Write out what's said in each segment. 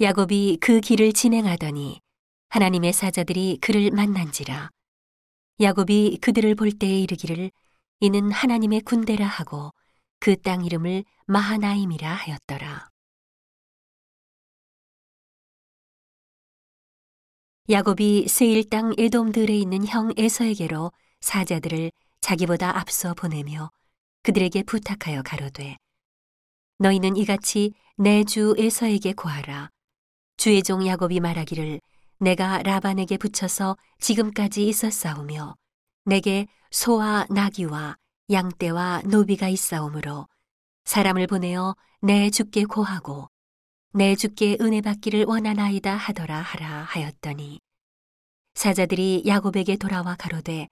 야곱이 그 길을 진행하더니 하나님의 사자들이 그를 만난지라. 야곱이 그들을 볼 때에 이르기를 이는 하나님의 군대라 하고 그 땅 이름을 마하나임이라 하였더라. 야곱이 세일 땅 에돔들에 있는 형 에서에게로 사자들을 자기보다 앞서 보내며 그들에게 부탁하여 가로되 너희는 이같이 내 주 에서에게 구하라 주의 종 야곱이 말하기를 내가 라반에게 붙여서 지금까지 있었사오며 내게 소와 나귀와 양떼와 노비가 있사오므로 사람을 보내어 내 주께 고하고 내 주께 은혜 받기를 원하나이다 하더라 하라 하였더니 사자들이 야곱에게 돌아와 가로되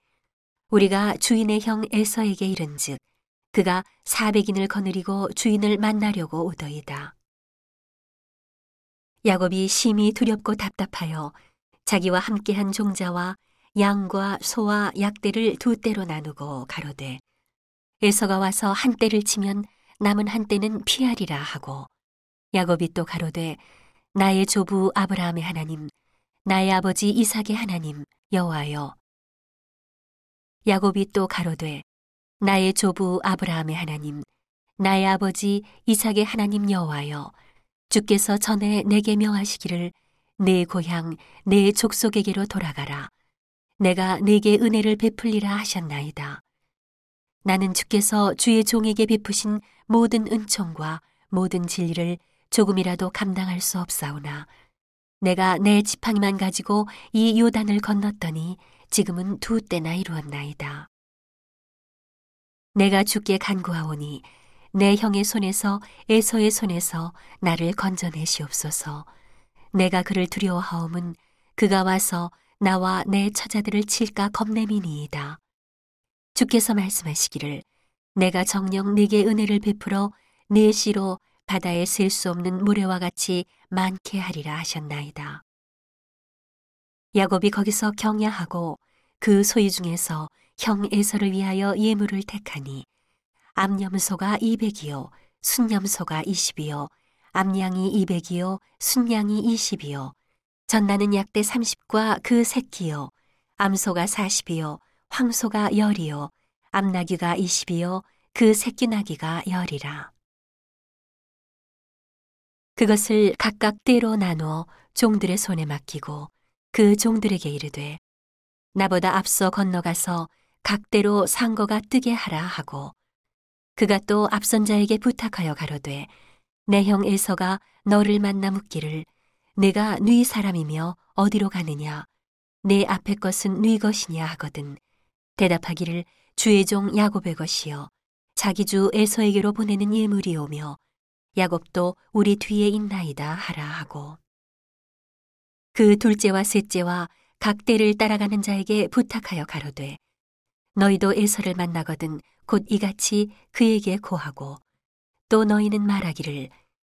우리가 주인의 형 에서에게 이른즉 그가 사백인을 거느리고 주인을 만나려고 오더이다. 야곱이 심히 두렵고 답답하여 자기와 함께한 종자와 양과 소와 약대를 두 떼로 나누고 가로되 에서가 와서 한 떼를 치면 남은 한 떼는 피하리라 하고 야곱이 또 가로되 나의 조부 아브라함의 하나님 나의 아버지 이삭의 하나님 여호와여. 야곱이 또 가로되 나의 조부 아브라함의 하나님 나의 아버지 이삭의 하나님 여호와여 주께서 전에 내게 명하시기를 내 고향 내 족속에게로 돌아가라 내가 내게 은혜를 베풀리라 하셨나이다 나는 주께서 주의 종에게 베푸신 모든 은총과 모든 진리를 조금이라도 감당할 수 없사오나 내가 내 지팡이만 가지고 이 요단을 건넜더니 지금은 두 때나 이루었나이다. 내가 주께 간구하오니 내 형의 손에서 에서의 손에서 나를 건져내시옵소서. 내가 그를 두려워하옴은 그가 와서 나와 내 처자들을 칠까 겁내미니이다. 주께서 말씀하시기를 내가 정령 네게 은혜를 베풀어 네 시로 바다에 셀 수 없는 모래와 같이 많게 하리라 하셨나이다. 야곱이 거기서 경야하고 그 소유 중에서 형 에서를 위하여 예물을 택하니 암염소가 200이요 순염소가 20이요 암양이 200이요 순양이 20이요 전나는 약대 30과 그 새끼요 암소가 40이요 황소가 10이요 암나귀가 20이요 그 새끼 나귀가 10이라. 그것을 각각 때로 나누어 종들의 손에 맡기고 그 종들에게 이르되 나보다 앞서 건너가서 각대로 상거가 뜨게 하라 하고 그가 또 앞선 자에게 부탁하여 가로되 내 형 에서가 너를 만나 묻기를 내가 네 사람이며 어디로 가느냐? 내 앞에 것은 네 것이냐? 하거든 대답하기를 주의 종 야곱의 것이요 자기 주 에서에게로 보내는 예물이 오며 야곱도 우리 뒤에 있나이다 하라 하고. 그 둘째와 셋째와 각 대를 따라가는 자에게 부탁하여 가로되 너희도 에서를 만나거든 곧 이같이 그에게 고하고 또 너희는 말하기를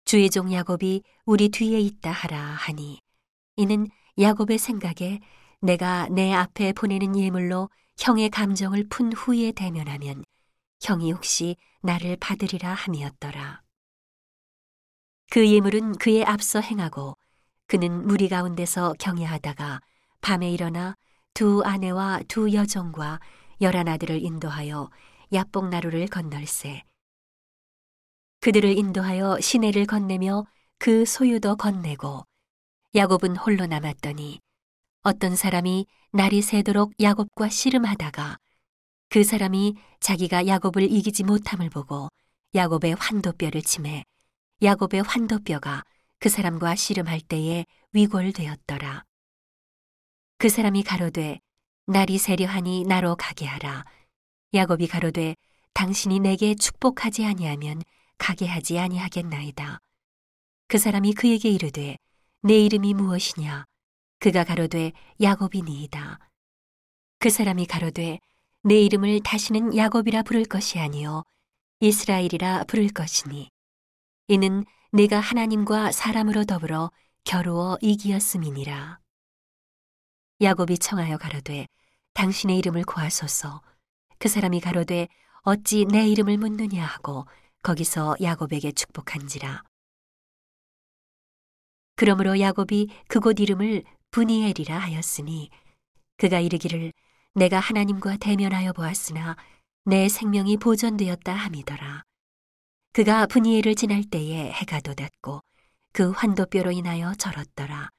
주의 종 야곱이 우리 뒤에 있다 하라 하니 이는 야곱의 생각에 내가 내 앞에 보내는 예물로 형의 감정을 푼 후에 대면하면 형이 혹시 나를 받으리라 함이었더라. 그 예물은 그의 앞서 행하고 그는 무리 가운데서 경외하다가 밤에 일어나 두 아내와 두 여종과 열한 아들을 인도하여 야복나루를 건널세. 그들을 인도하여 시내를 건네며 그 소유도 건네고 야곱은 홀로 남았더니 어떤 사람이 날이 새도록 야곱과 씨름하다가 그 사람이 자기가 야곱을 이기지 못함을 보고 야곱의 환도뼈를 침해 야곱의 환도뼈가 그 사람과 씨름할 때에 위골되었더라. 그 사람이 가로되 날이 세려하니 나로 가게 하라. 야곱이 가로되 당신이 내게 축복하지 아니하면 가게 하지 아니하겠나이다. 그 사람이 그에게 이르되 내 이름이 무엇이냐? 그가 가로되 야곱이니이다. 그 사람이 가로되 내 이름을 다시는 야곱이라 부를 것이 아니요 이스라엘이라 부를 것이니 이는 내가 하나님과 사람으로 더불어 겨루어 이기었음이니라. 야곱이 청하여 가로되 당신의 이름을 구하소서. 그 사람이 가로되 어찌 내 이름을 묻느냐 하고 거기서 야곱에게 축복한지라. 그러므로 야곱이 그곳 이름을 분이엘이라 하였으니 그가 이르기를 내가 하나님과 대면하여 보았으나 내 생명이 보존되었다 함이더라. 그가 분이엘을 지날 때에 해가 돋았고 그 환도뼈로 인하여 절었더라.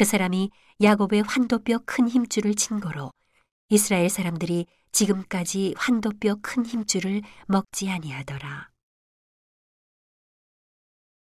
그 사람이 야곱의 환도뼈 큰 힘줄을 친 거로 이스라엘 사람들이 지금까지 환도뼈 큰 힘줄을 먹지 아니하더라.